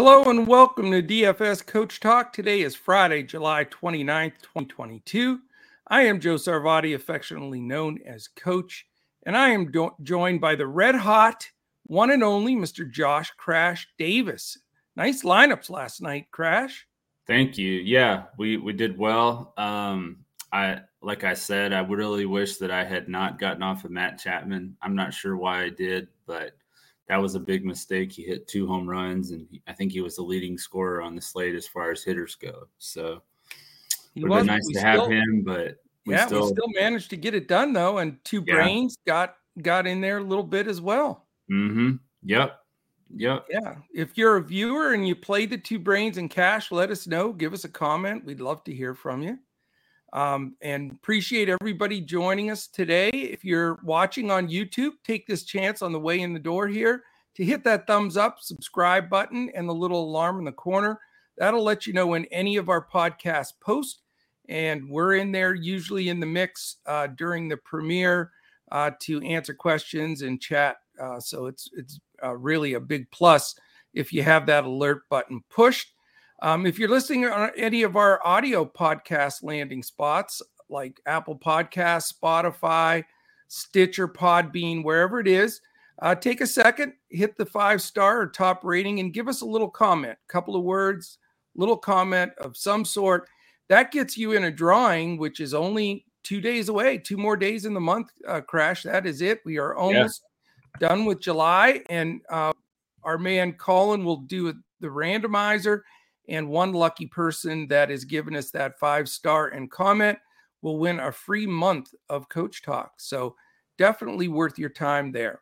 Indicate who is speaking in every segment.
Speaker 1: Hello and welcome to DFS Coach Talk. Today is Friday, July 29th, 2022. I am Joe Sarvati, affectionately known as Coach, and I am do- joined by the red hot one and only Mr. Josh Crash Davis. Nice lineups last night, Crash.
Speaker 2: Thank you. Yeah, we we did well. Um, I like I said, I really wish that I had not gotten off of Matt Chapman. I'm not sure why I did, but that was a big mistake. He hit two home runs, and I think he was the leading scorer on the slate as far as hitters go. So it would be nice to still, have him, but
Speaker 1: we yeah, still, we still managed to get it done though, and two yeah. brains got got in there a little bit as well.
Speaker 2: Mm-hmm. Yep. Yep.
Speaker 1: Yeah. If you're a viewer and you played the two brains in cash, let us know. Give us a comment. We'd love to hear from you. Um, and appreciate everybody joining us today. If you're watching on YouTube, take this chance on the way in the door here to hit that thumbs up, subscribe button, and the little alarm in the corner. That'll let you know when any of our podcasts post. And we're in there usually in the mix uh, during the premiere uh, to answer questions and chat. Uh, so it's it's uh, really a big plus if you have that alert button pushed. Um, if you're listening on any of our audio podcast landing spots like Apple Podcasts, Spotify, Stitcher, Podbean, wherever it is, uh, take a second, hit the five star or top rating, and give us a little comment, a couple of words, little comment of some sort. That gets you in a drawing, which is only two days away, two more days in the month, uh, Crash. That is it. We are almost yeah. done with July, and uh, our man Colin will do the randomizer and one lucky person that is giving us that five star and comment will win a free month of Coach Talk. So definitely worth your time there.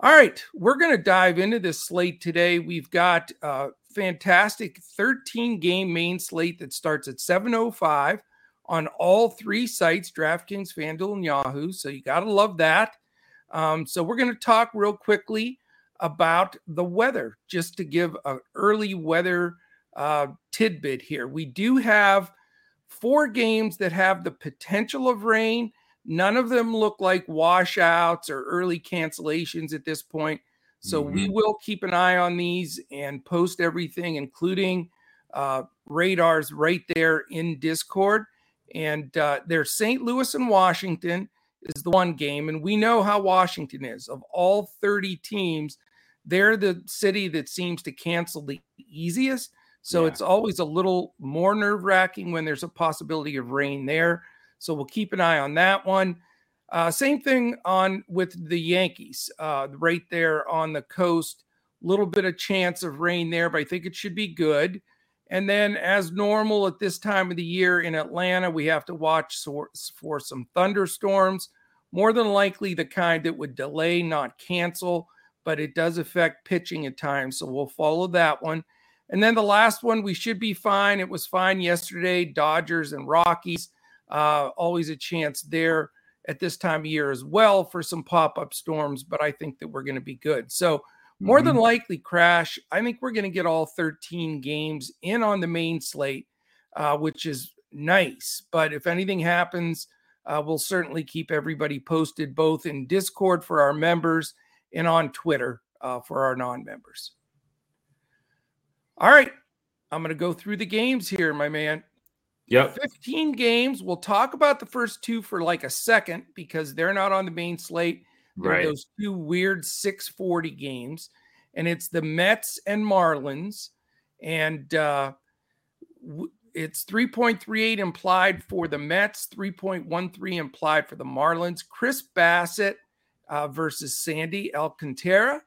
Speaker 1: All right, we're going to dive into this slate today. We've got a fantastic 13 game main slate that starts at 7:05 on all three sites: DraftKings, FanDuel, and Yahoo. So you got to love that. Um, so we're going to talk real quickly about the weather, just to give an early weather uh, tidbit here. We do have four games that have the potential of rain. None of them look like washouts or early cancellations at this point. So mm-hmm. we will keep an eye on these and post everything, including uh, radars right there in Discord. And uh, there's St. Louis and Washington is the one game. And we know how Washington is. Of all 30 teams, they're the city that seems to cancel the easiest. So yeah. it's always a little more nerve wracking when there's a possibility of rain there. So we'll keep an eye on that one. Uh, same thing on with the Yankees, uh, right there on the coast. Little bit of chance of rain there, but I think it should be good. And then, as normal at this time of the year in Atlanta, we have to watch for, for some thunderstorms. More than likely, the kind that would delay, not cancel, but it does affect pitching at times. So we'll follow that one. And then the last one, we should be fine. It was fine yesterday. Dodgers and Rockies, uh, always a chance there at this time of year as well for some pop up storms, but I think that we're going to be good. So, more mm-hmm. than likely, Crash, I think we're going to get all 13 games in on the main slate, uh, which is nice. But if anything happens, uh, we'll certainly keep everybody posted both in Discord for our members and on Twitter uh, for our non members. All right. I'm going to go through the games here, my man.
Speaker 2: Yep.
Speaker 1: 15 games. We'll talk about the first two for like a second because they're not on the main slate. They're right. those two weird 640 games. And it's the Mets and Marlins. And uh, it's 3.38 implied for the Mets, 3.13 implied for the Marlins. Chris Bassitt uh, versus Sandy Alcantara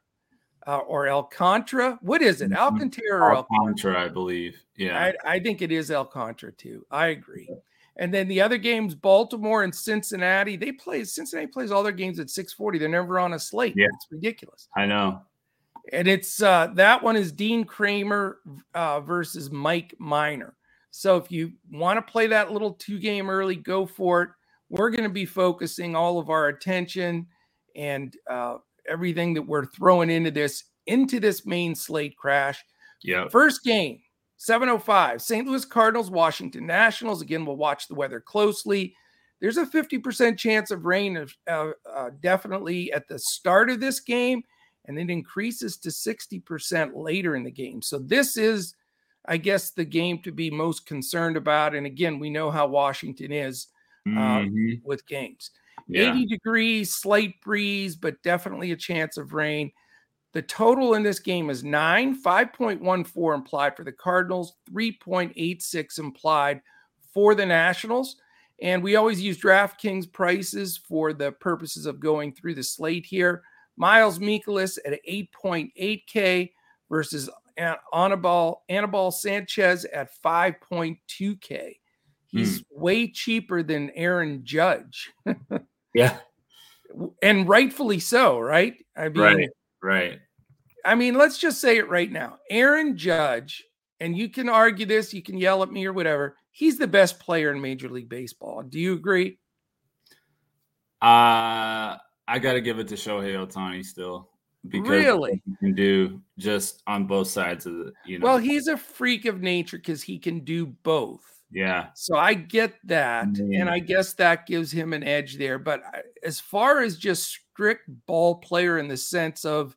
Speaker 1: uh, or Alcantara. What is it? Mm-hmm. Alcantara or
Speaker 2: Alcantara, I believe. Yeah.
Speaker 1: I, I, think it is Alcantara too. I agree. And then the other games, Baltimore and Cincinnati, they play Cincinnati plays all their games at 640. They're never on a slate. Yeah. It's ridiculous.
Speaker 2: I know.
Speaker 1: And it's uh that one is Dean Kremer uh, versus Mike Minor. So if you want to play that little two game early, go for it. We're going to be focusing all of our attention and uh, everything that we're throwing into this into this main slate crash.
Speaker 2: Yeah.
Speaker 1: First game, 705, St. Louis Cardinals, Washington Nationals. Again, we'll watch the weather closely. There's a 50% chance of rain, uh, uh, definitely at the start of this game. and it increases to 60% later in the game. So this is, I guess, the game to be most concerned about. And again, we know how Washington is uh, mm-hmm. with games. Yeah. 80 degrees, slight breeze, but definitely a chance of rain. The total in this game is nine, 5.14 implied for the Cardinals, 3.86 implied for the Nationals. And we always use DraftKings prices for the purposes of going through the slate here. Miles Mikolas at 8.8K versus Anibal, Anibal Sanchez at 5.2K. He's mm. way cheaper than Aaron Judge.
Speaker 2: yeah.
Speaker 1: And rightfully so, right?
Speaker 2: I mean, right, right.
Speaker 1: I mean, let's just say it right now. Aaron Judge, and you can argue this, you can yell at me or whatever. He's the best player in Major League Baseball. Do you agree?
Speaker 2: Uh I got to give it to Shohei Ohtani still
Speaker 1: because really
Speaker 2: he can do just on both sides of the you know.
Speaker 1: Well, he's a freak of nature because he can do both.
Speaker 2: Yeah.
Speaker 1: So I get that, mm-hmm. and I guess that gives him an edge there. But as far as just strict ball player in the sense of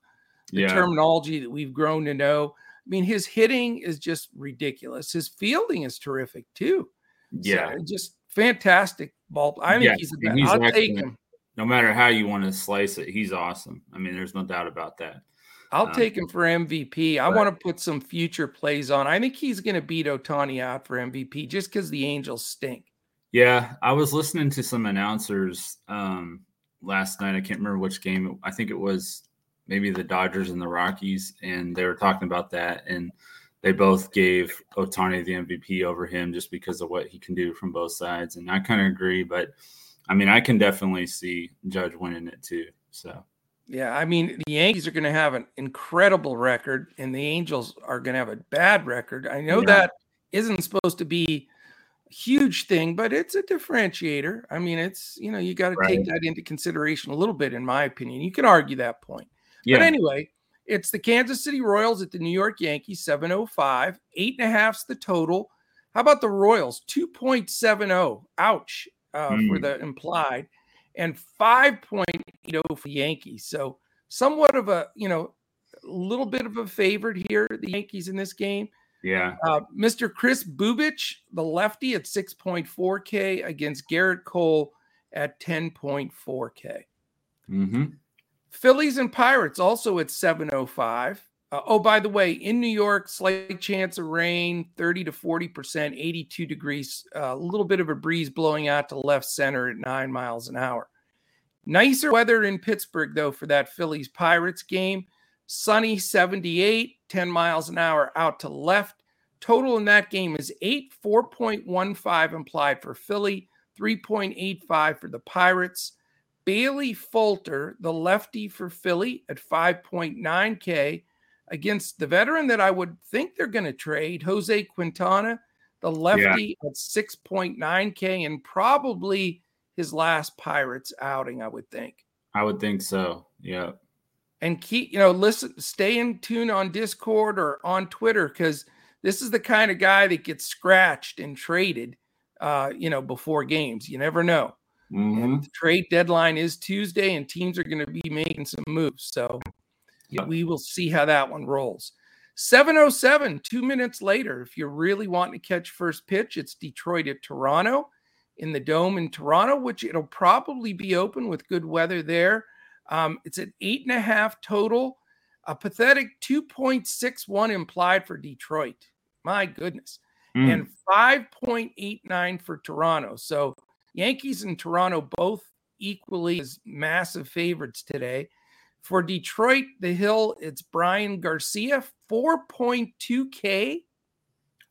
Speaker 1: the yeah. terminology that we've grown to know, I mean, his hitting is just ridiculous. His fielding is terrific too.
Speaker 2: Yeah,
Speaker 1: so just fantastic ball. I think yes. he's the best. I'll take him
Speaker 2: no matter how you want to slice it, he's awesome. I mean, there's no doubt about that.
Speaker 1: I'll um, take him for MVP. I want to put some future plays on. I think he's going to beat Ohtani out for MVP just because the Angels stink.
Speaker 2: Yeah, I was listening to some announcers um, last night. I can't remember which game. I think it was maybe the Dodgers and the Rockies, and they were talking about that. And they both gave Ohtani the MVP over him just because of what he can do from both sides. And I kind of agree, but – I mean, I can definitely see Judge winning it too. So,
Speaker 1: yeah, I mean, the Yankees are going to have an incredible record, and the Angels are going to have a bad record. I know yeah. that isn't supposed to be a huge thing, but it's a differentiator. I mean, it's you know you got to right. take that into consideration a little bit, in my opinion. You can argue that point, yeah. but anyway. It's the Kansas City Royals at the New York Yankees, 705. Eight and a half's the total. How about the Royals? 2.70. Ouch uh, mm. for the implied, and 5.80 for the Yankees. So somewhat of a, you know, a little bit of a favorite here, the Yankees in this game.
Speaker 2: Yeah.
Speaker 1: Uh, Mr. Kris Bubic, the lefty at 6.4K against Gerrit Cole at 10.4K.
Speaker 2: Mm-hmm.
Speaker 1: Phillies and Pirates also at 705. Uh, oh, by the way, in New York, slight chance of rain, 30 to 40%, 82 degrees, uh, a little bit of a breeze blowing out to left center at nine miles an hour. Nicer weather in Pittsburgh, though, for that Phillies Pirates game. Sunny 78, 10 miles an hour out to left. Total in that game is 8, 4.15 implied for Philly, 3.85 for the Pirates. Bailey Falter, the lefty for Philly at 5.9K against the veteran that I would think they're going to trade, Jose Quintana, the lefty yeah. at 6.9K, and probably his last Pirates outing, I would think.
Speaker 2: I would think so. Yeah.
Speaker 1: And keep, you know, listen, stay in tune on Discord or on Twitter because this is the kind of guy that gets scratched and traded, uh, you know, before games. You never know.
Speaker 2: Mm-hmm.
Speaker 1: the trade deadline is Tuesday, and teams are going to be making some moves. So we will see how that one rolls. 707, two minutes later. If you're really wanting to catch first pitch, it's Detroit at Toronto in the dome in Toronto, which it'll probably be open with good weather there. Um, it's at eight and a half total, a pathetic 2.61 implied for Detroit. My goodness. Mm. And 5.89 for Toronto. So Yankees and Toronto both equally as massive favorites today. For Detroit, the Hill, it's Bryan Garcia, 4.2K.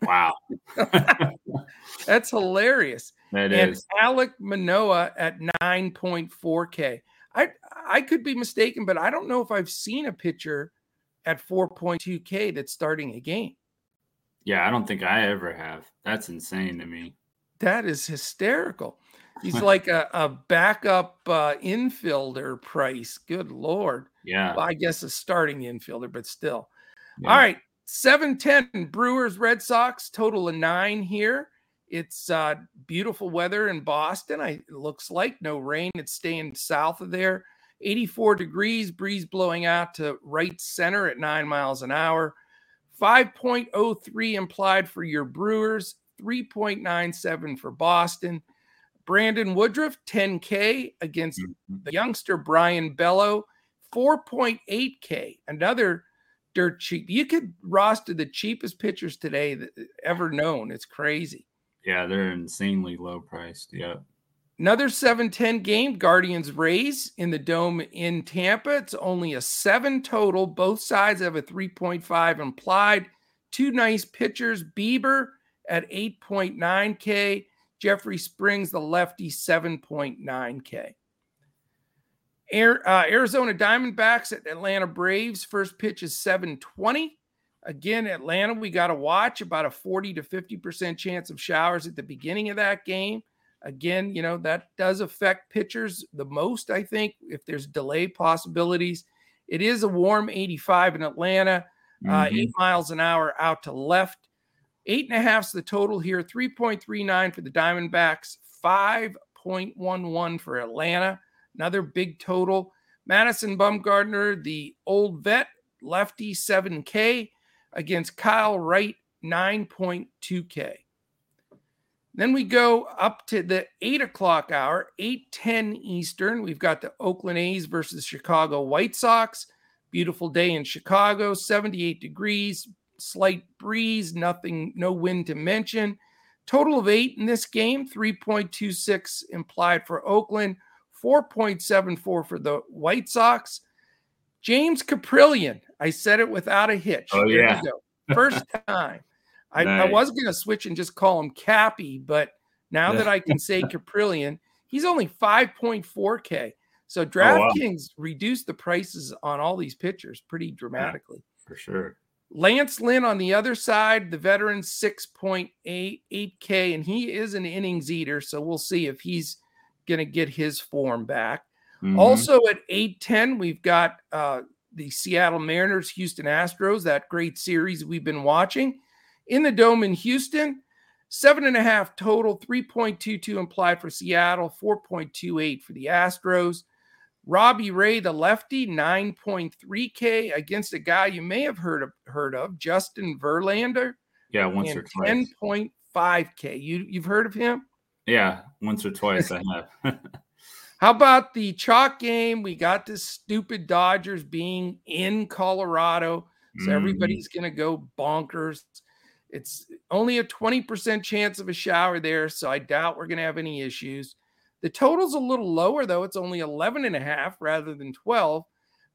Speaker 2: Wow.
Speaker 1: That's hilarious.
Speaker 2: That
Speaker 1: and
Speaker 2: is.
Speaker 1: Alek Manoah at 9.4K. I I could be mistaken, but I don't know if I've seen a pitcher at 4.2K that's starting a game.
Speaker 2: Yeah, I don't think I ever have. That's insane to me.
Speaker 1: That is hysterical. He's like a, a backup uh, infielder price. Good lord.
Speaker 2: Yeah.
Speaker 1: Well, I guess a starting infielder, but still. Yeah. All right. 710 Brewers, Red Sox, total of nine here. It's uh, beautiful weather in Boston. I, it looks like no rain. It's staying south of there. 84 degrees, breeze blowing out to right center at nine miles an hour. 5.03 implied for your Brewers, 3.97 for Boston. Brandon Woodruff, 10K against mm-hmm. the youngster Brayan Bello, 4.8K. Another dirt cheap. You could roster the cheapest pitchers today that ever known. It's crazy.
Speaker 2: Yeah, they're insanely low priced. Yeah.
Speaker 1: Another 710 game, Guardians Rays in the dome in Tampa. It's only a seven total. Both sides have a 3.5 implied. Two nice pitchers, Bieber at 8.9K, Jeffrey Springs, the lefty, 7.9K. Air, uh, Arizona Diamondbacks at Atlanta Braves. First pitch is 720. Again, Atlanta, we got to watch about a 40 to 50% chance of showers at the beginning of that game. Again, you know, that does affect pitchers the most, I think, if there's delay possibilities. It is a warm 85 in Atlanta, mm-hmm. uh, eight miles an hour out to left. Eight and a half's the total here, 3.39 for the Diamondbacks, 5.11 for Atlanta. Another big total. Madison Bumgarner, the old vet, lefty 7K against Kyle Wright, 9.2K. Then we go up to the eight o'clock hour, 8:10 Eastern. We've got the Oakland A's versus Chicago White Sox. Beautiful day in Chicago, 78 degrees, slight breeze, nothing, no wind to mention. Total of eight in this game, 3.26 implied for Oakland, 4.74 for the White Sox. James Kaprielian, I said it without a hitch.
Speaker 2: Oh, yeah.
Speaker 1: First time. I, nice. I was going to switch and just call him Cappy, but now that I can say Kaprielian, he's only 5.4K. So DraftKings oh, wow. reduced the prices on all these pitchers pretty dramatically.
Speaker 2: Yeah, for sure.
Speaker 1: Lance Lynn on the other side, the veteran 6.8 8K, and he is an innings eater. So we'll see if he's going to get his form back. Mm-hmm. Also at 810, we've got uh, the Seattle Mariners, Houston Astros, that great series we've been watching in the dome in Houston. Seven and a half total, 3.22 implied for Seattle, 4.28 for the Astros. Robbie Ray, the lefty, 9.3K against a guy you may have heard of, heard of Justin Verlander.
Speaker 2: Yeah, once or twice.
Speaker 1: 10.5K. You, you've heard of him?
Speaker 2: Yeah, once or twice I have.
Speaker 1: How about the chalk game? We got the stupid Dodgers being in Colorado. So mm. everybody's going to go bonkers. It's only a 20% chance of a shower there, so I doubt we're going to have any issues. The total's a little lower, though. It's only 11 and a half rather than 12.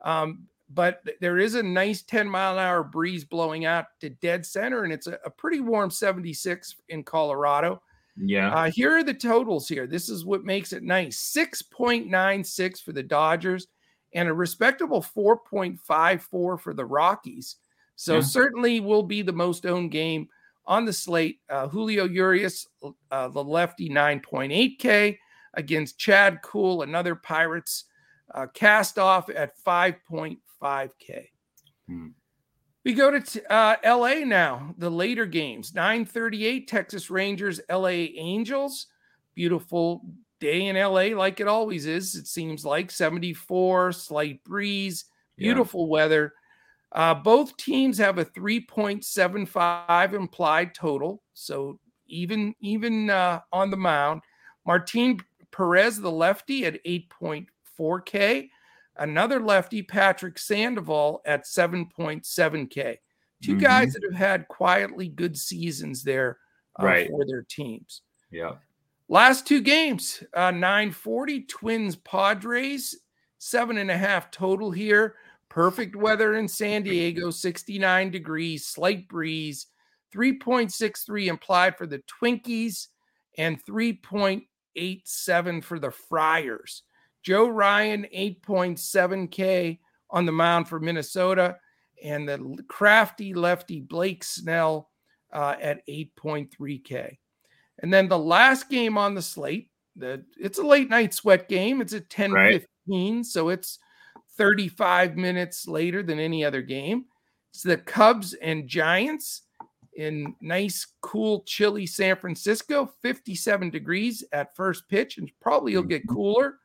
Speaker 1: Um, but there is a nice 10 mile an hour breeze blowing out to dead center, and it's a, a pretty warm 76 in Colorado.
Speaker 2: Yeah.
Speaker 1: Uh, here are the totals here. This is what makes it nice 6.96 for the Dodgers and a respectable 4.54 for the Rockies. So yeah. certainly will be the most owned game on the slate. Uh, Julio Urias, uh, the lefty, 9.8K against Chad Kuhl, another Pirates uh, cast off at 5.5K. Hmm. We go to t- uh, LA now, the later games 938 Texas Rangers, LA Angels. Beautiful day in LA, like it always is. It seems like 74, slight breeze, beautiful yeah. weather. Uh, both teams have a 3.75 implied total, so even even uh, on the mound. Martin Perez, the lefty, at 8.4K. Another lefty, Patrick Sandoval, at 7.7K. 2 mm-hmm. guys that have had quietly good seasons there uh, right. for their teams.
Speaker 2: Yeah.
Speaker 1: Last two games, uh, 940 Twins Padres, seven and a half total here. Perfect weather in San Diego, 69 degrees, slight breeze, 3.63 implied for the Twinkies, and 3.87 for the Friars. Joe Ryan, 8.7K on the mound for Minnesota, and the crafty lefty Blake Snell uh, at 8.3K. And then the last game on the slate, the, it's a late night sweat game. It's at 10 right. 15, so it's 35 minutes later than any other game. It's the Cubs and Giants in nice, cool, chilly San Francisco, 57 degrees at first pitch, and probably it'll get mm-hmm. cooler.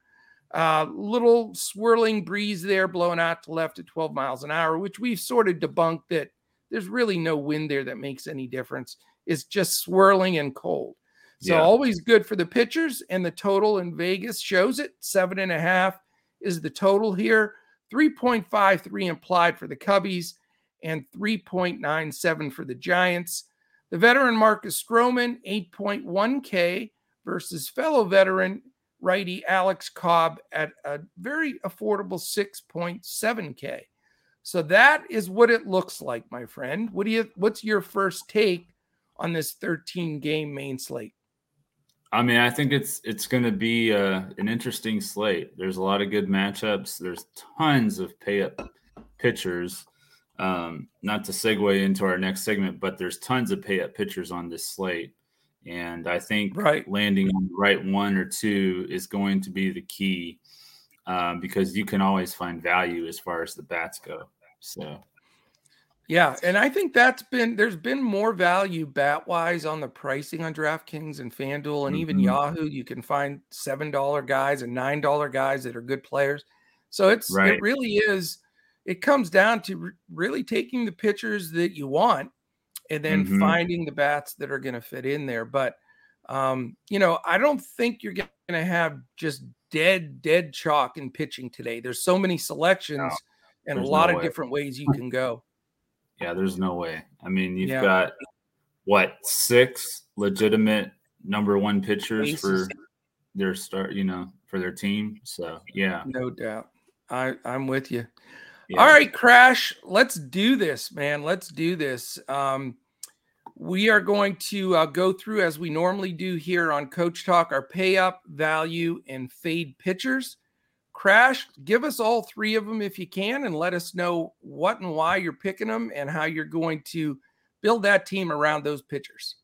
Speaker 1: Uh, little swirling breeze there blowing out to left at 12 miles an hour, which we've sort of debunked that there's really no wind there that makes any difference. It's just swirling and cold. So yeah. always good for the pitchers. And the total in Vegas shows it. Seven and a half is the total here. 3.53 implied for the Cubbies and 3.97 for the Giants. The veteran Marcus Stroman, 8.1K versus fellow veteran righty Alex Cobb at a very affordable 6.7K. So that is what it looks like, my friend. What do you what's your first take on this 13 game main slate?
Speaker 2: I mean, I think it's it's going to be uh, an interesting slate. There's a lot of good matchups. There's tons of pay up pitchers. Um, not to segue into our next segment, but there's tons of pay up pitchers on this slate, and I think right. landing on the right one or two is going to be the key um, because you can always find value as far as the bats go. So
Speaker 1: yeah, and I think that's been there's been more value bat wise on the pricing on DraftKings and FanDuel and mm-hmm. even Yahoo. You can find seven dollar guys and nine dollar guys that are good players. So it's right. it really is. It comes down to re- really taking the pitchers that you want and then mm-hmm. finding the bats that are going to fit in there. But um, you know, I don't think you're going to have just dead dead chalk in pitching today. There's so many selections no, and a lot no of way. different ways you can go.
Speaker 2: Yeah, there's no way. I mean, you've yeah. got what six legitimate number one pitchers for their start, you know, for their team. So yeah,
Speaker 1: no doubt. I I'm with you. Yeah. All right, Crash, let's do this, man. Let's do this. Um, we are going to uh, go through as we normally do here on Coach Talk our pay up, value, and fade pitchers. Crash, give us all three of them if you can and let us know what and why you're picking them and how you're going to build that team around those pitchers.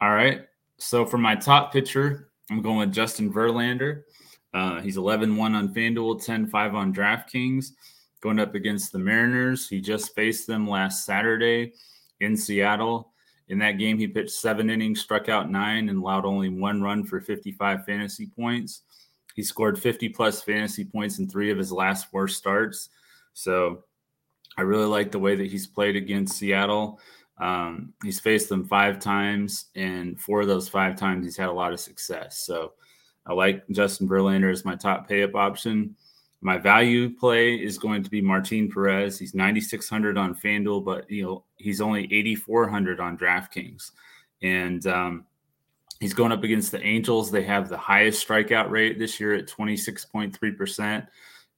Speaker 2: All right. So for my top pitcher, I'm going with Justin Verlander. Uh, he's 11 1 on FanDuel, 10 5 on DraftKings, going up against the Mariners. He just faced them last Saturday in Seattle. In that game, he pitched seven innings, struck out nine, and allowed only one run for 55 fantasy points. He scored 50 plus fantasy points in three of his last four starts. So I really like the way that he's played against Seattle. Um, he's faced them five times, and four of those five times he's had a lot of success. So I like Justin Verlander as my top pay up option. My value play is going to be Martin Perez. He's 9,600 on FanDuel, but you know he's only 8,400 on DraftKings, and um, He's going up against the Angels. They have the highest strikeout rate this year at 26.3%.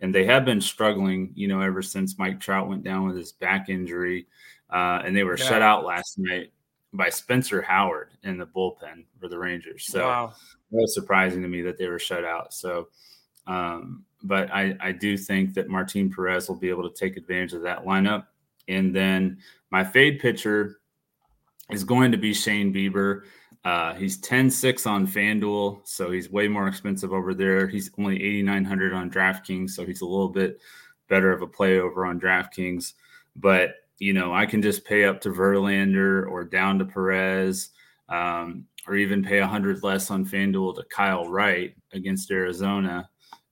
Speaker 2: And they have been struggling, you know, ever since Mike Trout went down with his back injury. Uh, and they were yeah. shut out last night by Spencer Howard in the bullpen for the Rangers. So wow. it was surprising to me that they were shut out. So, um, but I, I do think that Martin Perez will be able to take advantage of that lineup. And then my fade pitcher is going to be Shane Bieber. Uh, he's 10 6 on FanDuel, so he's way more expensive over there. He's only 8,900 on DraftKings, so he's a little bit better of a play over on DraftKings. But, you know, I can just pay up to Verlander or down to Perez, um, or even pay 100 less on FanDuel to Kyle Wright against Arizona.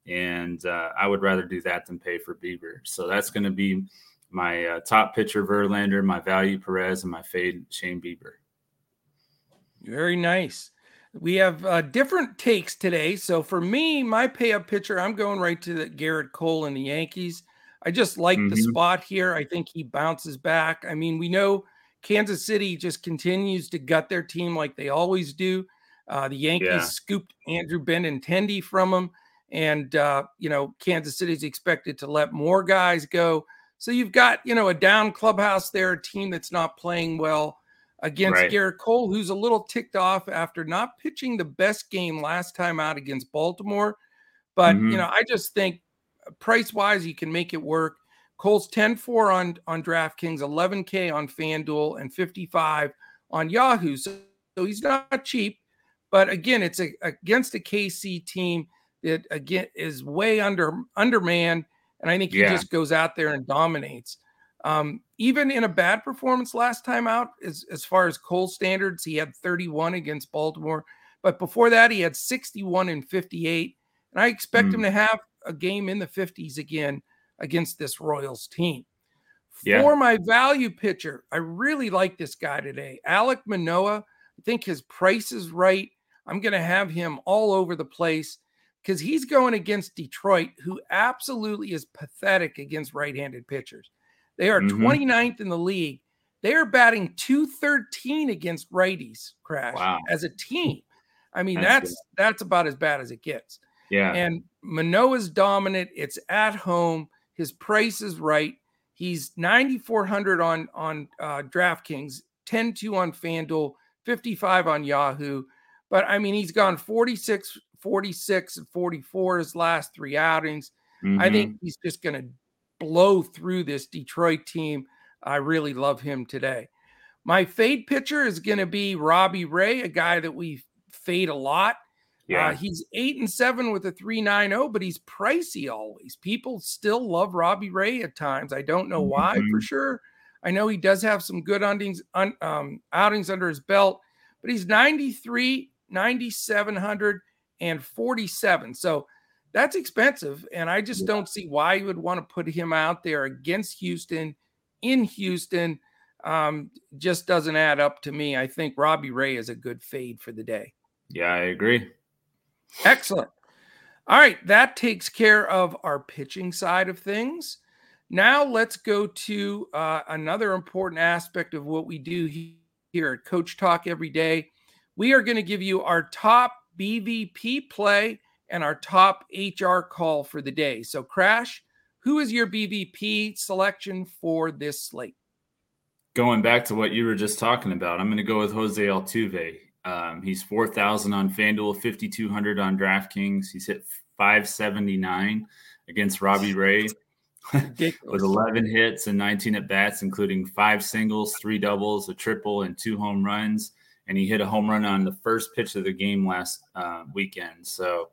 Speaker 2: And uh, I would rather do that than pay for Bieber. So that's going to be my uh, top pitcher, Verlander, my value, Perez, and my fade, Shane Bieber.
Speaker 1: Very nice. We have uh, different takes today. So for me, my pay up pitcher, I'm going right to the Gerrit Cole and the Yankees. I just like mm-hmm. the spot here. I think he bounces back. I mean, we know Kansas City just continues to gut their team like they always do. Uh, the Yankees yeah. scooped Andrew Benintendi from them, and uh, you know Kansas City's expected to let more guys go. So you've got you know a down clubhouse there, a team that's not playing well against right. Gerrit Cole, who's a little ticked off after not pitching the best game last time out against Baltimore. But mm-hmm. you know, I just think uh, price wise, you can make it work. Cole's 10-4 on on DraftKings, 11K on FanDuel, and 55 on Yahoo. So, so he's not cheap. But again, it's a, against a KC team that again is way under undermanned, and I think he yeah. just goes out there and dominates. Um, even in a bad performance last time out, as, as far as Cole standards, he had 31 against Baltimore. But before that, he had 61 and 58. And I expect mm. him to have a game in the 50s again against this Royals team. Yeah. For my value pitcher, I really like this guy today. Alek Manoah. I think his price is right. I'm going to have him all over the place because he's going against Detroit, who absolutely is pathetic against right handed pitchers. They are mm-hmm. 29th in the league. They are batting 213 against righties, Crash, wow. as a team. I mean, that's that's, that's about as bad as it gets.
Speaker 2: Yeah.
Speaker 1: And Manoah's dominant. It's at home. His price is right. He's 9,400 on on uh, DraftKings, 10-2 on FanDuel, 55 on Yahoo. But I mean, he's gone 46, 46, and 44 his last three outings. Mm-hmm. I think he's just going to blow through this Detroit team. I really love him today. My fade pitcher is going to be Robbie Ray, a guy that we fade a lot. Yeah. Uh, he's eight and seven with a 390, but he's pricey always. People still love Robbie Ray at times. I don't know why mm-hmm. for sure. I know he does have some good outings, um, outings under his belt, but he's 93, 9,700, and 47. So that's expensive. And I just don't see why you would want to put him out there against Houston in Houston. Um, just doesn't add up to me. I think Robbie Ray is a good fade for the day.
Speaker 2: Yeah, I agree.
Speaker 1: Excellent. All right, that takes care of our pitching side of things. Now let's go to uh, another important aspect of what we do here at Coach Talk every day. We are going to give you our top BVP play and our top HR call for the day. So, Crash, who is your BVP selection for this slate?
Speaker 2: Going back to what you were just talking about, I'm going to go with Jose Altuve. Um, he's 4,000 on FanDuel, 5,200 on DraftKings. He's hit 579 against Robbie Ray with 11 hits and 19 at bats, including five singles, three doubles, a triple, and two home runs. And he hit a home run on the first pitch of the game last uh, weekend. So,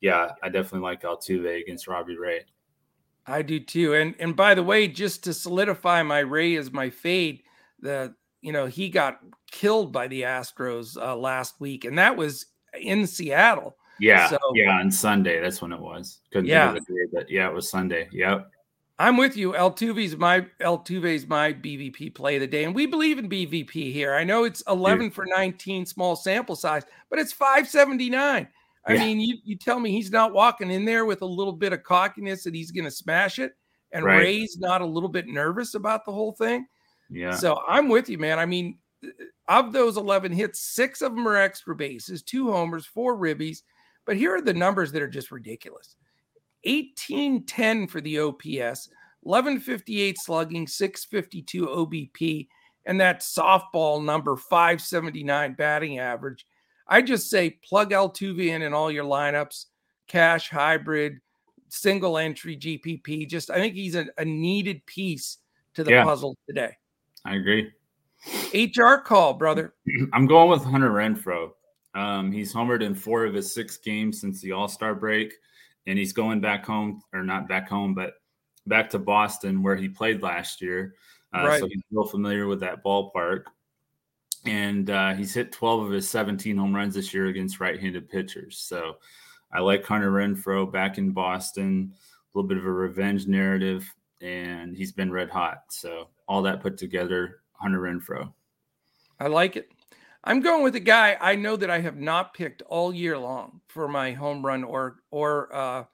Speaker 2: yeah, I definitely like Altuve against Robbie Ray.
Speaker 1: I do too. And and by the way, just to solidify my Ray as my fade, the you know, he got killed by the Astros uh, last week, and that was in Seattle.
Speaker 2: Yeah, so, yeah, on Sunday. That's when it was. Couldn't yeah. think of the day, but yeah, it was Sunday. Yep.
Speaker 1: I'm with you. Altuve's my Altuve's my BVP play of the day, and we believe in BVP here. I know it's 11 Dude. for 19, small sample size, but it's 579. I yeah. mean, you you tell me he's not walking in there with a little bit of cockiness that he's going to smash it, and right. Ray's not a little bit nervous about the whole thing.
Speaker 2: Yeah.
Speaker 1: So I'm with you, man. I mean, uh, of those 11 hits, six of them are extra bases, two homers, four ribbies. But here are the numbers that are just ridiculous 1810 for the OPS, 1158 slugging, 652 OBP, and that softball number 579 batting average. I just say plug Altuve in in all your lineups, cash, hybrid, single entry, GPP. Just I think he's a, a needed piece to the yeah. puzzle today.
Speaker 2: I agree.
Speaker 1: HR call, brother.
Speaker 2: I'm going with Hunter Renfroe. Um, he's homered in four of his six games since the All Star break, and he's going back home, or not back home, but back to Boston where he played last year. Uh, right. So he's real familiar with that ballpark. And uh, he's hit 12 of his 17 home runs this year against right handed pitchers. So I like Hunter Renfroe back in Boston, a little bit of a revenge narrative, and he's been red hot. So all that put together, Hunter Renfroe.
Speaker 1: I like it. I'm going with a guy I know that I have not picked all year long for my home run or or uh,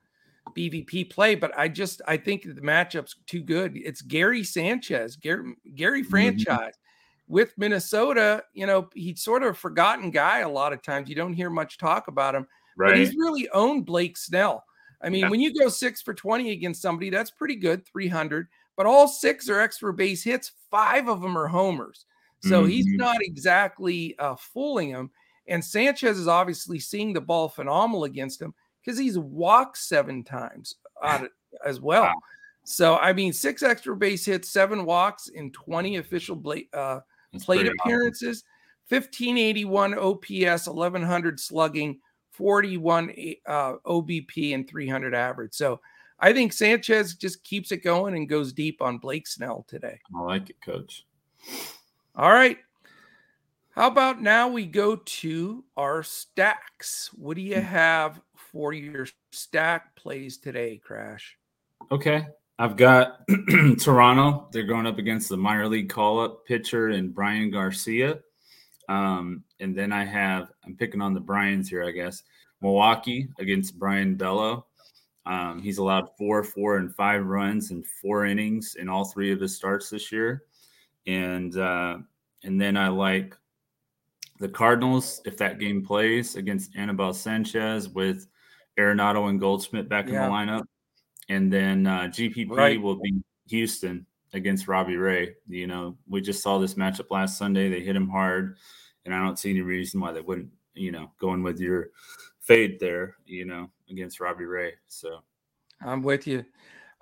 Speaker 1: BVP play, but I just I think the matchup's too good. It's Gary Sanchez, Gary, Gary mm-hmm. franchise mm-hmm. with Minnesota. You know, he's sort of a forgotten guy a lot of times. You don't hear much talk about him, right. but he's really owned Blake Snell. I mean, yeah. when you go six for 20 against somebody, that's pretty good, 300 but all six are extra base hits. Five of them are homers. So mm-hmm. he's not exactly uh, fooling him. And Sanchez is obviously seeing the ball phenomenal against him because he's walked seven times as well. Wow. So, I mean, six extra base hits, seven walks in 20 official uh, plate appearances, awesome. 1581 OPS, 1100 slugging, 41 uh, OBP, and 300 average. So, I think Sanchez just keeps it going and goes deep on Blake Snell today.
Speaker 2: I like it, coach.
Speaker 1: All right. How about now we go to our stacks? What do you hmm. have for your stack plays today, Crash.
Speaker 2: Okay. I've got Toronto. They're going up against the minor league call up pitcher and Bryan Garcia. Um, and then I have, I'm picking on the Bryans here, I guess. Milwaukee against Brayan Bello. Um, he's allowed four, four, and five runs in four innings in all three of his starts this year. And uh, and then I like the Cardinals if that game plays against Anibal Sanchez with Arenado and Goldschmidt back yeah. in the lineup. And then uh, GPP right. will be Houston against Robbie Ray. You know, we just saw this matchup last Sunday. They hit him hard, and I don't see any reason why they wouldn't. You know, going with your fade there. You know, against Robbie Ray. So
Speaker 1: I'm with you.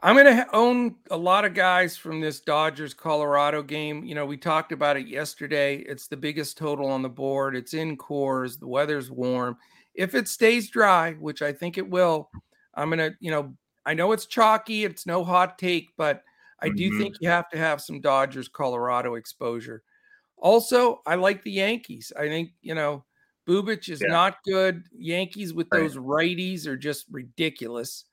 Speaker 1: I'm going to own a lot of guys from this Dodgers Colorado game. You know, we talked about it yesterday. It's the biggest total on the board. It's in Coors. The weather's warm. If it stays dry, which I think it will, I'm going to, you know, I know it's chalky. It's no hot take, but I do mm-hmm. think you have to have some Dodgers Colorado exposure. Also, I like the Yankees. I think, you know, Bubic is yeah. not good. Yankees with those righties are just ridiculous.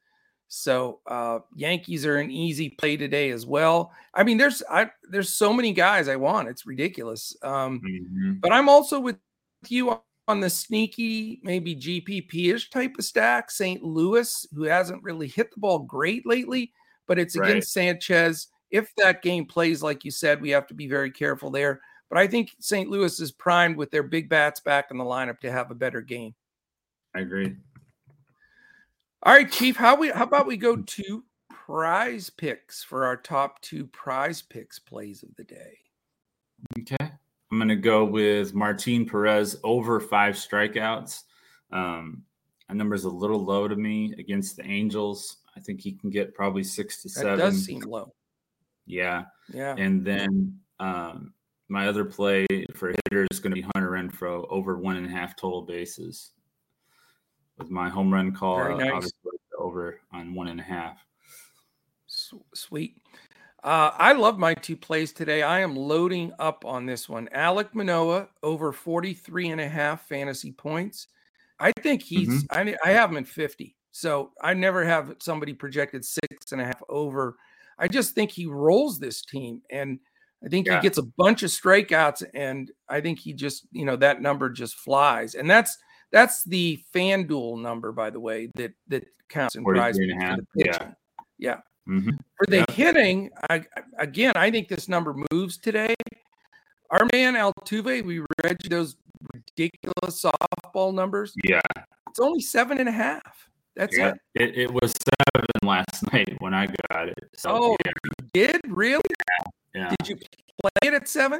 Speaker 1: So uh, Yankees are an easy play today as well. I mean, there's I there's so many guys I want. It's ridiculous. Um, mm-hmm. But I'm also with you on the sneaky, maybe GPP-ish type of stack. St. Louis, who hasn't really hit the ball great lately, but it's right. against Sanchez. If that game plays like you said, we have to be very careful there. But I think St. Louis is primed with their big bats back in the lineup to have a better game.
Speaker 2: I agree.
Speaker 1: All right, Chief. How we how about we go to PrizePicks for our top two PrizePicks plays of the day?
Speaker 2: Okay. I'm gonna go with Martin Perez over five strikeouts. Um, that number's a little low to me against the Angels. I think he can get probably six to that seven.
Speaker 1: Does seem low.
Speaker 2: Yeah.
Speaker 1: Yeah.
Speaker 2: And then um, my other play for hitter is going to be Hunter Renfroe over one and a half total bases with my home run call. Very nice. Over on one and a half.
Speaker 1: Sweet. Uh, I love my two plays today. I am loading up on this one. Alek Manoah over 43 and a half fantasy points. I think he's, mm-hmm. I, I have him in 50. So I never have somebody projected six and a half over. I just think he rolls this team. And I think yeah. he gets a bunch of strikeouts. And I think he just, you know, that number just flies. And that's, that's the FanDuel number, by the way, that that counts in prize.
Speaker 2: Yeah.
Speaker 1: Yeah. Mm-hmm. For the yeah. hitting, I, again, I think this number moves today. Our man Altuve, we read those ridiculous softball numbers.
Speaker 2: Yeah.
Speaker 1: It's only seven and a half. That's yeah.
Speaker 2: it. it. it. was seven last night when I got it.
Speaker 1: So, oh, yeah. you did? Really?
Speaker 2: Yeah.
Speaker 1: Did you play it at seven?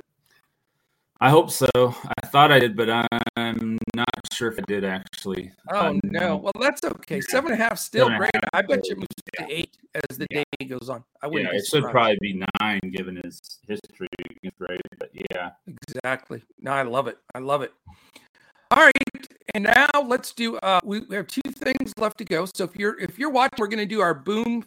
Speaker 2: I hope so. I thought I did, but I'm not sure if I did actually.
Speaker 1: Oh um, no! Well, that's okay. Seven and a half still great. Half, I bet you it moves yeah. to eight as the yeah. day goes on. I wouldn't.
Speaker 2: Yeah, it should probably be nine given his history Ray. But yeah,
Speaker 1: exactly. No, I love it. I love it. All right, and now let's do. Uh, we, we have two things left to go. So if you're if you're watching, we're going to do our boom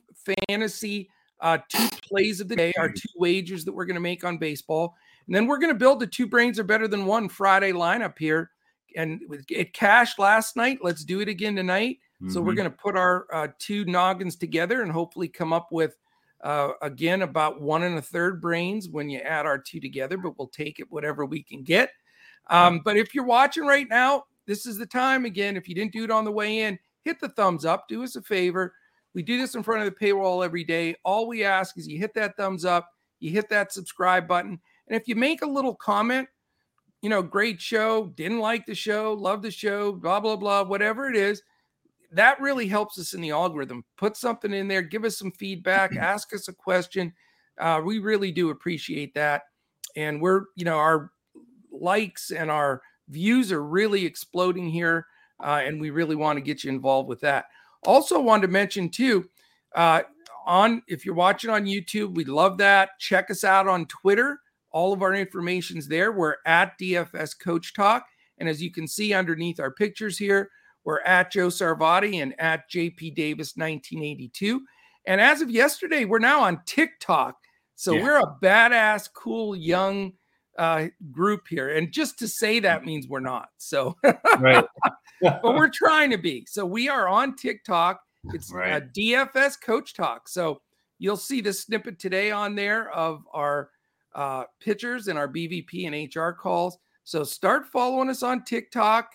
Speaker 1: fantasy uh, two plays of the day, our two wagers that we're going to make on baseball. And then we're going to build the two brains are better than one Friday lineup here. And it cashed last night. Let's do it again tonight. Mm-hmm. So we're mm-hmm. going to put our uh, two noggins together and hopefully come up with, uh, again, about one and a third brains when you add our two together, but we'll take it whatever we can get. Um, but if you're watching right now, this is the time again. If you didn't do it on the way in, hit the thumbs up. Do us a favor. We do this in front of the paywall every day. All we ask is you hit that thumbs up, you hit that subscribe button, and if you make a little comment, you know, great show, didn't like the show, love the show, blah, blah, blah, whatever it is, that really helps us in the algorithm. Put something in there, give us some feedback, ask us a question. Uh, we really do appreciate that. And we're, you know, our likes and our views are really exploding here. Uh, and we really want to get you involved with that. Also, wanted to mention too, uh, on if you're watching on YouTube, we love that. Check us out on Twitter all of our information's there. We're at DFS Coach Talk. And as you can see underneath our pictures here, we're at Joe Sarvati and at JP Davis 1982. And as of yesterday, we're now on TikTok. So yeah. we're a badass, cool, young uh, group here. And just to say that means we're not. So
Speaker 2: right.
Speaker 1: but we're trying to be. So we are on TikTok. It's
Speaker 2: Right.
Speaker 1: a DFS Coach Talk. So you'll see the snippet today on there of our uh, pictures and our BVP and HR calls. So start following us on TikTok,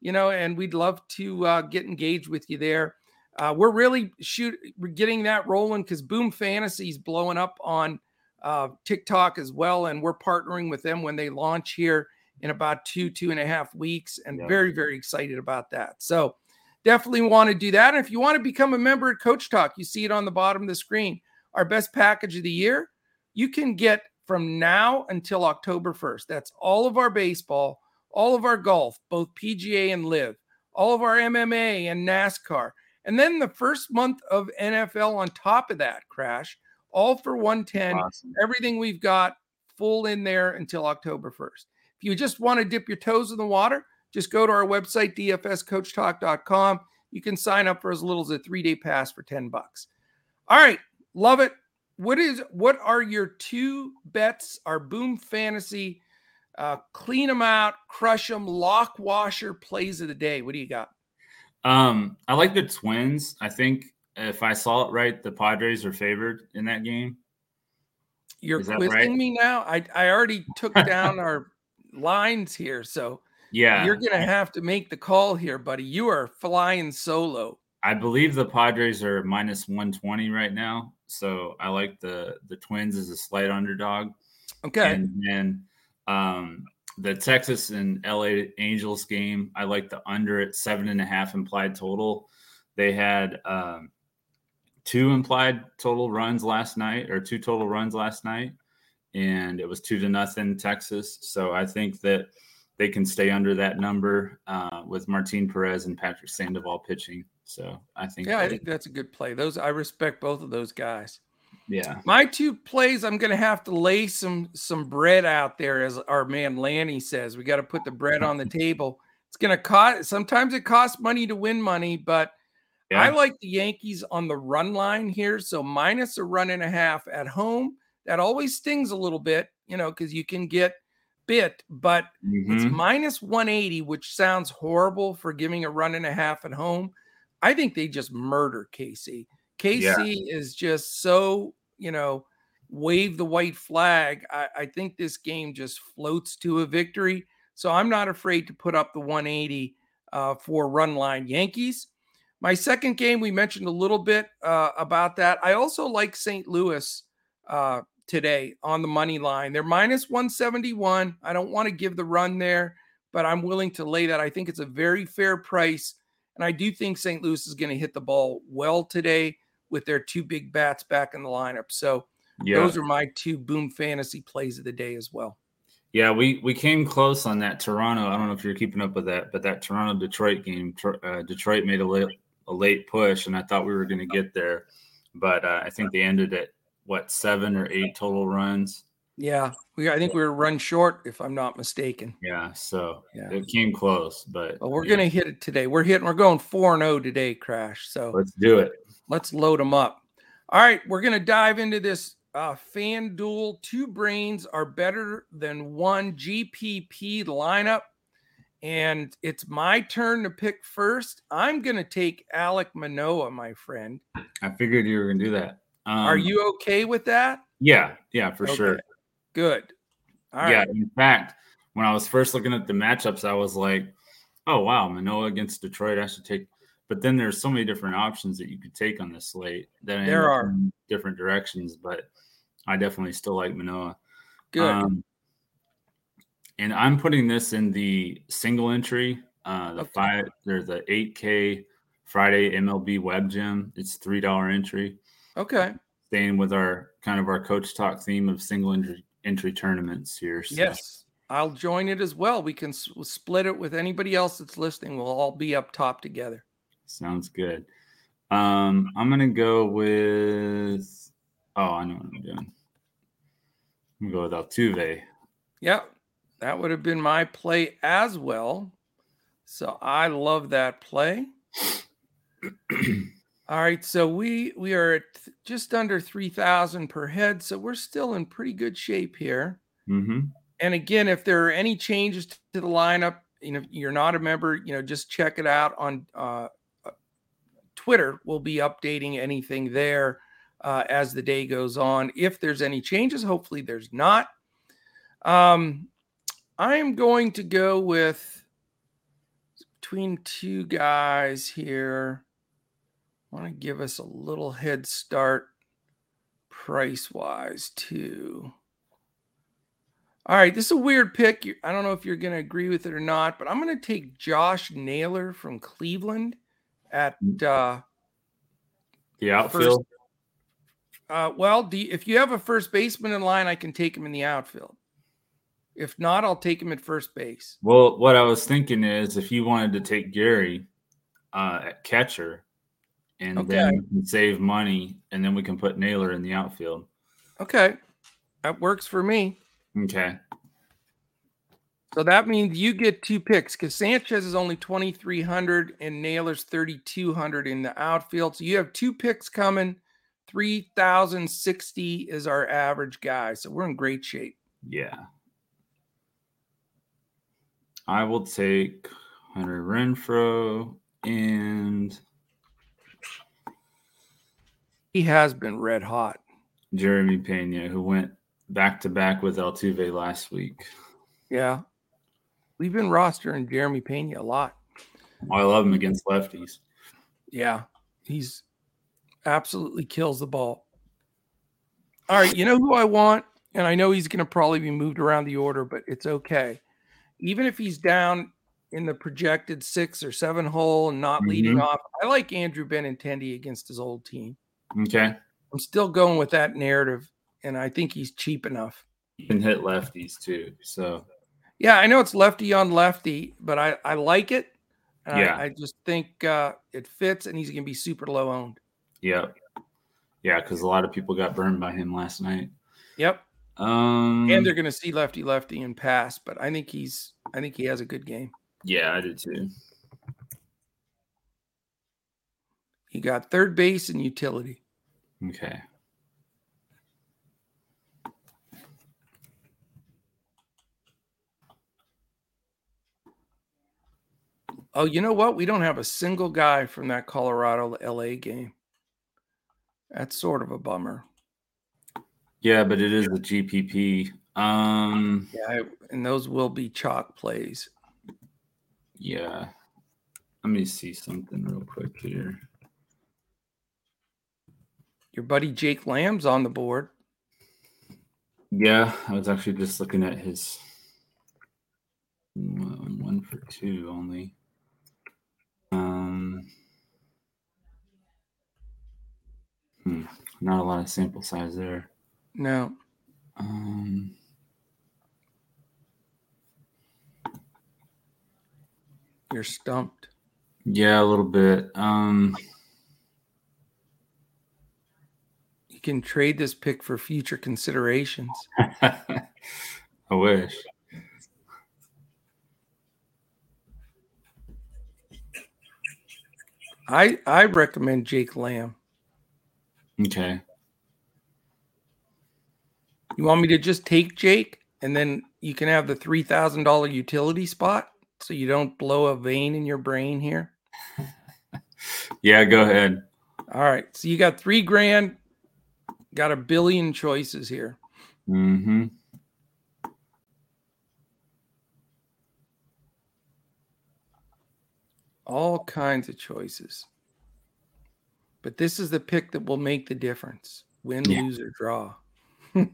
Speaker 1: you know, and we'd love to uh, get engaged with you there. Uh, we're really shoot we're getting that rolling because Boom Fantasy's blowing up on uh, TikTok as well, and we're partnering with them when they launch here in about two two and a half weeks, and
Speaker 2: Yeah.
Speaker 1: very very excited about that. So definitely want to do that. And if you want to become a member at Coach Talk, you see it on the bottom of the screen. Our best package of the year, you can get from now until October 1st. That's all of our baseball, all of our golf, both PGA and live, all of our MMA and NASCAR. And then the first month of NFL on top of that, Crash, all for 110.
Speaker 2: Awesome.
Speaker 1: Everything we've got full in there until October 1st. If you just want to dip your toes in the water, just go to our website, dfscoachtalk.com. You can sign up for as little as a three day pass for 10 bucks. All right. Love it. What is what are your two bets? Our boom fantasy, uh, clean them out, crush them, lock washer plays of the day. What do you got?
Speaker 2: Um, I like the Twins. I think if I saw it right, the Padres are favored in that game.
Speaker 1: You're
Speaker 2: that
Speaker 1: quizzing
Speaker 2: right?
Speaker 1: me now. I I already took down our lines here, so
Speaker 2: Yeah,
Speaker 1: you're gonna have to make the call here, buddy. You are flying solo.
Speaker 2: I believe the Padres are minus 120 right now. So I like the the Twins as a slight underdog.
Speaker 1: Okay.
Speaker 2: And then um, the Texas and LA Angels game, I like the under at seven and a half implied total. They had um, two implied total runs last night, or two total runs last night, and it was two to nothing Texas. So I think that they can stay under that number uh, with Martin Perez and Patrick Sandoval pitching. So I think,
Speaker 1: yeah, I think that's a good play. Those I respect both of those guys.
Speaker 2: yeah,
Speaker 1: My two plays, I'm gonna have to lay some some bread out there, as our man Lanny says. We got to put the bread on the table. It's gonna cost. Sometimes it costs money to win money, but
Speaker 2: yeah,
Speaker 1: I like the Yankees on the run line here. So minus a run and a half at home. That always stings a little bit, you know, because you can get bit, but it's
Speaker 2: Mhm.
Speaker 1: minus 180, which sounds horrible for giving a run and a half at home. I think they just murder KC. KC is just so, you know, wave the white flag. I, I think this game just floats to a victory. So I'm not afraid to put up the 180 uh, for run line Yankees. My second game, we mentioned a little bit uh, about that. I also like St. Louis uh, today on the money line. They're minus 171. I don't want to give the run there, but I'm willing to lay that. I think it's a very fair price. And I do think St. Louis is going to hit the ball well today with their two big bats back in the lineup. So
Speaker 2: yeah.
Speaker 1: those are my two boom fantasy plays of the day as well.
Speaker 2: Yeah, we we came close on that Toronto. I don't know if you're keeping up with that, but that Toronto Detroit game, uh, Detroit made a late a late push, and I thought we were going to get there, but uh, I think they ended at what seven or eight total runs.
Speaker 1: Yeah, we I think we were run short if I'm not mistaken.
Speaker 2: Yeah, so
Speaker 1: Yeah.
Speaker 2: it came close, but
Speaker 1: But we're
Speaker 2: yeah,
Speaker 1: gonna hit it today. We're hitting. We're going four and zero today, Crash. So
Speaker 2: let's do it.
Speaker 1: let's load them up. All right, we're gonna dive into this uh, FanDuel. Two brains are better than one GPP lineup, and it's my turn to pick first. I'm gonna take Alek Manoah, my friend.
Speaker 2: I figured you were going to do that. Um,
Speaker 1: are you okay with that?
Speaker 2: Yeah, yeah, for sure.
Speaker 1: Good. All right.
Speaker 2: yeah, in fact, when I was first looking at the matchups, I was like, "Oh wow, Manoah against Detroit, I should take." But then there's so many different options that you could take on this slate that
Speaker 1: There are.
Speaker 2: different directions. But I definitely still like Manoah.
Speaker 1: Good.
Speaker 2: Um, and I'm putting this in the single entry, uh, the
Speaker 1: Okay.
Speaker 2: five, there's the 8K Friday MLB Web Gem. It's three dollar entry.
Speaker 1: Okay.
Speaker 2: Staying with our kind of our coach talk theme of single entry entry tournaments here. so-
Speaker 1: Yes, I'll join it as well. We can s- split it with anybody else that's listening. We'll all be up top together.
Speaker 2: Sounds good. Um, I'm gonna go with. Oh, I know what I'm doing. I'm gonna go with Altuve.
Speaker 1: Yep, that would have been my play as well. So I love that play. All right, so we we are at just under three thousand per head, so we're still in pretty good shape here.
Speaker 2: hmm
Speaker 1: And again, if there are any changes to the lineup, you know, you're not a member, you know, just check it out on uh, uh Twitter. We'll be updating anything there uh, as the day goes on. If there's any changes, hopefully there's not. Um, I'm going to go with between two guys here. Want to give us a little head start price wise, too. All right, this is a weird pick. I don't know if you're going to agree with it or not, but I'm going to take Josh Naylor from Cleveland at mm. uh,
Speaker 2: the outfield. First,
Speaker 1: uh, well, you, if you have a first baseman in line, I can take him in the outfield. If not, I'll take him at first base.
Speaker 2: Well, what I was thinking is if you wanted to take Gary uh, at catcher, and okay. then save money, and then we can put Naylor in the outfield.
Speaker 1: Okay, that works for me.
Speaker 2: Okay.
Speaker 1: So that means you get two picks because Sanchez is only 2,300 and Naylor's 3,200 in the outfield. So you have two picks coming. 3,060 is our average guy. So we're in great shape.
Speaker 2: Yeah. I will take Hunter Renfroe and
Speaker 1: he has been red hot.
Speaker 2: Jeremy Pena, who went back to back with Altuve last week.
Speaker 1: Yeah. We've been rostering Jeremy Pena a lot.
Speaker 2: I love him against lefties.
Speaker 1: Yeah. He's absolutely kills the ball. All right. You know who I want? And I know he's going to probably be moved around the order, but it's okay. Even if he's down in the projected six or seven hole and not mm-hmm. leading off, I like Andrew Benintendi against his old team.
Speaker 2: Okay.
Speaker 1: I'm still going with that narrative, and I think he's cheap enough.
Speaker 2: He can hit lefties too. So
Speaker 1: yeah, I know it's lefty on lefty, but I, I like it.
Speaker 2: yeah.
Speaker 1: I, I, just think uh, it fits, and he's going to be super low owned.
Speaker 2: Yep. Yeah, because a lot of people got burned by him last night.
Speaker 1: Yep.
Speaker 2: Um,
Speaker 1: and they're going to see lefty lefty and pass, but I think he's I think he has a good game.
Speaker 2: Yeah, I do too.
Speaker 1: He got third base and utility.
Speaker 2: Okay.
Speaker 1: Oh, you know what? We don't have a single guy from that Colorado LA game. That's sort of a bummer.
Speaker 2: Yeah, but it is the GPP. Um
Speaker 1: Yeah, and those will be chalk plays.
Speaker 2: Yeah. Let me see something real quick here.
Speaker 1: Your buddy Jake Lamb's on the board.
Speaker 2: Yeah, I was actually just looking at his one for two only. Um, hmm, not a lot of sample size there.
Speaker 1: No.
Speaker 2: Um,
Speaker 1: You're stumped.
Speaker 2: Yeah, a little bit. Um,
Speaker 1: you can trade this pick for future considerations.
Speaker 2: I wish.
Speaker 1: I I recommend Jake Lamb.
Speaker 2: Okay.
Speaker 1: You want me to just take Jake and then you can have the three thousand dollar utility spot so you don't blow a vein in your brain here?
Speaker 2: yeah, go ahead.
Speaker 1: All right. So you got three grand, got a billion choices here.
Speaker 2: Mm-hmm.
Speaker 1: All kinds of choices. But this is the pick that will make the difference. Win, yeah. lose, or draw.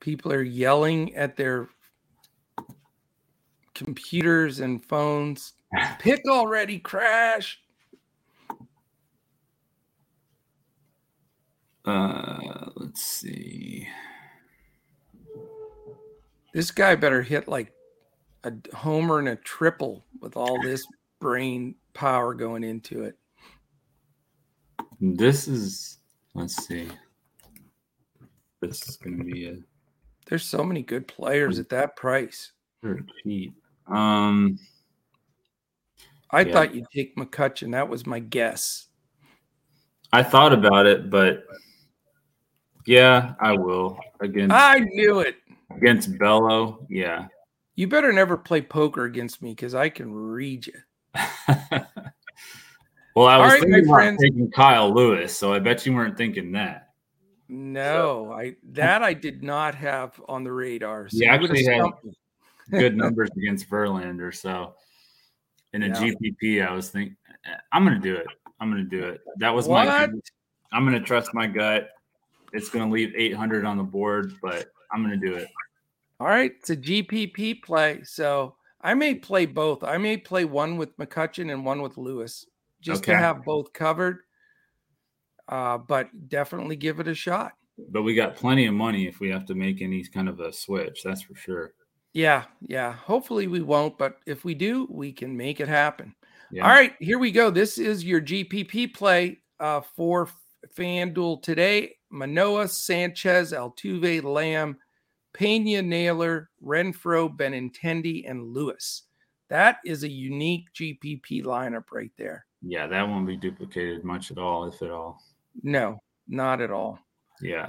Speaker 1: People are yelling at their computers and phones. Pick already, crash.
Speaker 2: Uh, let's see.
Speaker 1: This guy better hit like a homer and a triple with all this brain power going into it.
Speaker 2: This is let's see. This is going to be a.
Speaker 1: There's so many good players at that price.
Speaker 2: They're cheap. Um,
Speaker 1: I yeah. thought you'd take McCutchen. That was my guess.
Speaker 2: I thought about it, but Yeah, I will. Against
Speaker 1: I knew it.
Speaker 2: Against Bello, yeah.
Speaker 1: You better never play poker against me because I can read you.
Speaker 2: well, I was right, thinking about friends. taking Kyle Lewis, so I bet you weren't thinking that.
Speaker 1: No, so. I that I did not have on the radar.
Speaker 2: So you actually had good numbers against Verlander, so in a yeah. GPP, I was thinking I'm going to do it. I'm going to do it. That was what? my. I'm going to trust my gut. It's going to leave 800 on the board, but I'm going to do it.
Speaker 1: All right, it's a GPP play, so I may play both. I may play one with McCutchen and one with Lewis, just okay. to have both covered. Uh, but definitely give it a shot.
Speaker 2: But we got plenty of money if we have to make any kind of a switch. That's for sure.
Speaker 1: Yeah, yeah. Hopefully we won't, but if we do, we can make it happen. Yeah. All right, here we go. This is your GPP play uh, for FanDuel today. Manoah, Sanchez, Altuve, Lamb, Pena, Naylor, Renfroe, Benintendi, and Lewis. That is a unique GPP lineup right there.
Speaker 2: Yeah, that won't be duplicated much at all, if at all.
Speaker 1: No, not at all.
Speaker 2: Yeah.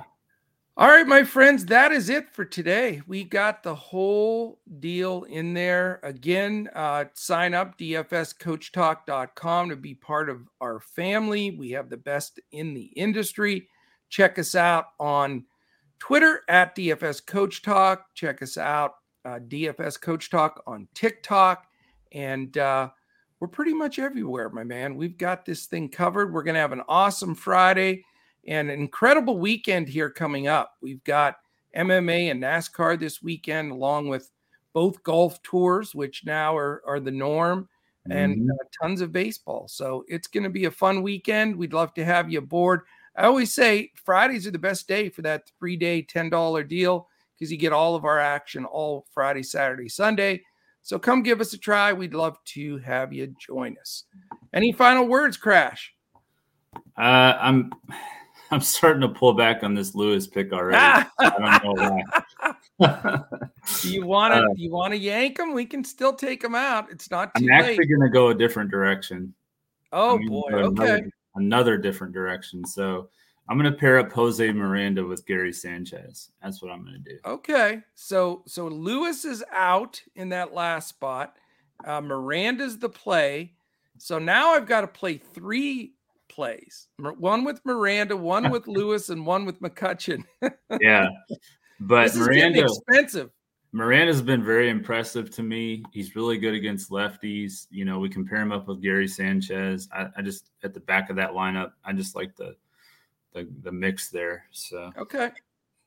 Speaker 1: All right, my friends, that is it for today. We got the whole deal in there. Again, uh, sign up dfscoachtalk.com to be part of our family. We have the best in the industry. Check us out on Twitter at DFS Coach Talk. Check us out, uh, DFS Coach Talk on TikTok. And uh, we're pretty much everywhere, my man. We've got this thing covered. We're going to have an awesome Friday and an incredible weekend here coming up. We've got MMA and NASCAR this weekend, along with both golf tours, which now are, are the norm, mm-hmm. and uh, tons of baseball. So it's going to be a fun weekend. We'd love to have you aboard. I always say Fridays are the best day for that three day, $10 deal because you get all of our action all Friday, Saturday, Sunday. So come give us a try. We'd love to have you join us. Any final words, Crash?
Speaker 2: Uh, I'm I'm starting to pull back on this Lewis pick already. I don't know
Speaker 1: why. do you want to? Uh, you want to yank him? We can still take him out. It's not too
Speaker 2: I'm actually going to go a different direction.
Speaker 1: Oh boy!
Speaker 2: Another,
Speaker 1: okay.
Speaker 2: Another different direction. So I'm going to pair up Jose Miranda with Gary Sanchez. That's what I'm going to do.
Speaker 1: Okay. So so Lewis is out in that last spot. Uh, Miranda's the play. So now I've got to play three plays one with Miranda, one with Lewis, and one with McCutchen.
Speaker 2: yeah. But Miranda
Speaker 1: expensive.
Speaker 2: Miranda's been very impressive to me. He's really good against lefties. You know, we compare him up with Gary Sanchez. I, I just at the back of that lineup, I just like the the, the mix there. So
Speaker 1: okay.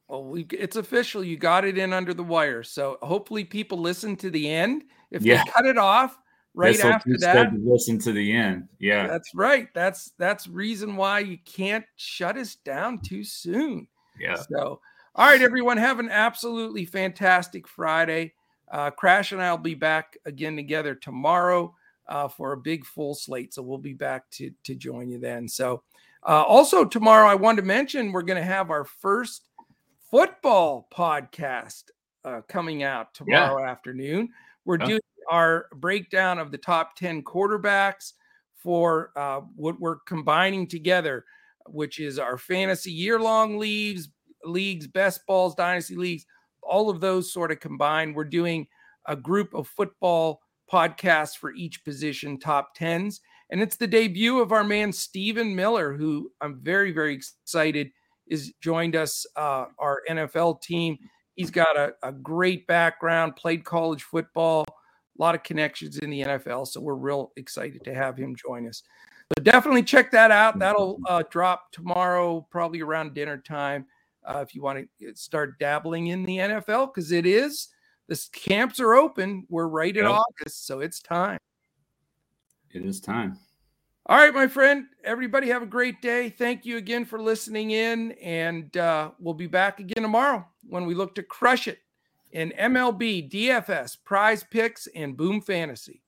Speaker 1: Well, we, it's official. You got it in under the wire. So hopefully people listen to the end. If yeah. they cut it off, right after that
Speaker 2: listen to the end. Yeah.
Speaker 1: That's right. That's that's reason why you can't shut us down too soon.
Speaker 2: Yeah.
Speaker 1: So all right everyone have an absolutely fantastic friday. Uh, crash and i'll be back again together tomorrow uh, for a big full slate. So we'll be back to to join you then. So uh, also tomorrow i wanted to mention we're going to have our first football podcast uh, coming out tomorrow yeah. afternoon we're doing our breakdown of the top 10 quarterbacks for uh, what we're combining together, which is our fantasy year long leagues, leagues, best balls, dynasty leagues, all of those sort of combined. We're doing a group of football podcasts for each position, top 10s. And it's the debut of our man, Stephen Miller, who I'm very, very excited is joined us, uh, our NFL team. He's got a, a great background, played college football, a lot of connections in the NFL. So we're real excited to have him join us. So definitely check that out. That'll uh, drop tomorrow, probably around dinner time. Uh, if you want to start dabbling in the NFL, because it is the camps are open. We're right in yep. August, so it's time.
Speaker 2: It is time.
Speaker 1: All right, my friend. Everybody have a great day. Thank you again for listening in, and uh, we'll be back again tomorrow when we look to crush it in MLB, DFS, PrizePicks, and boom fantasy.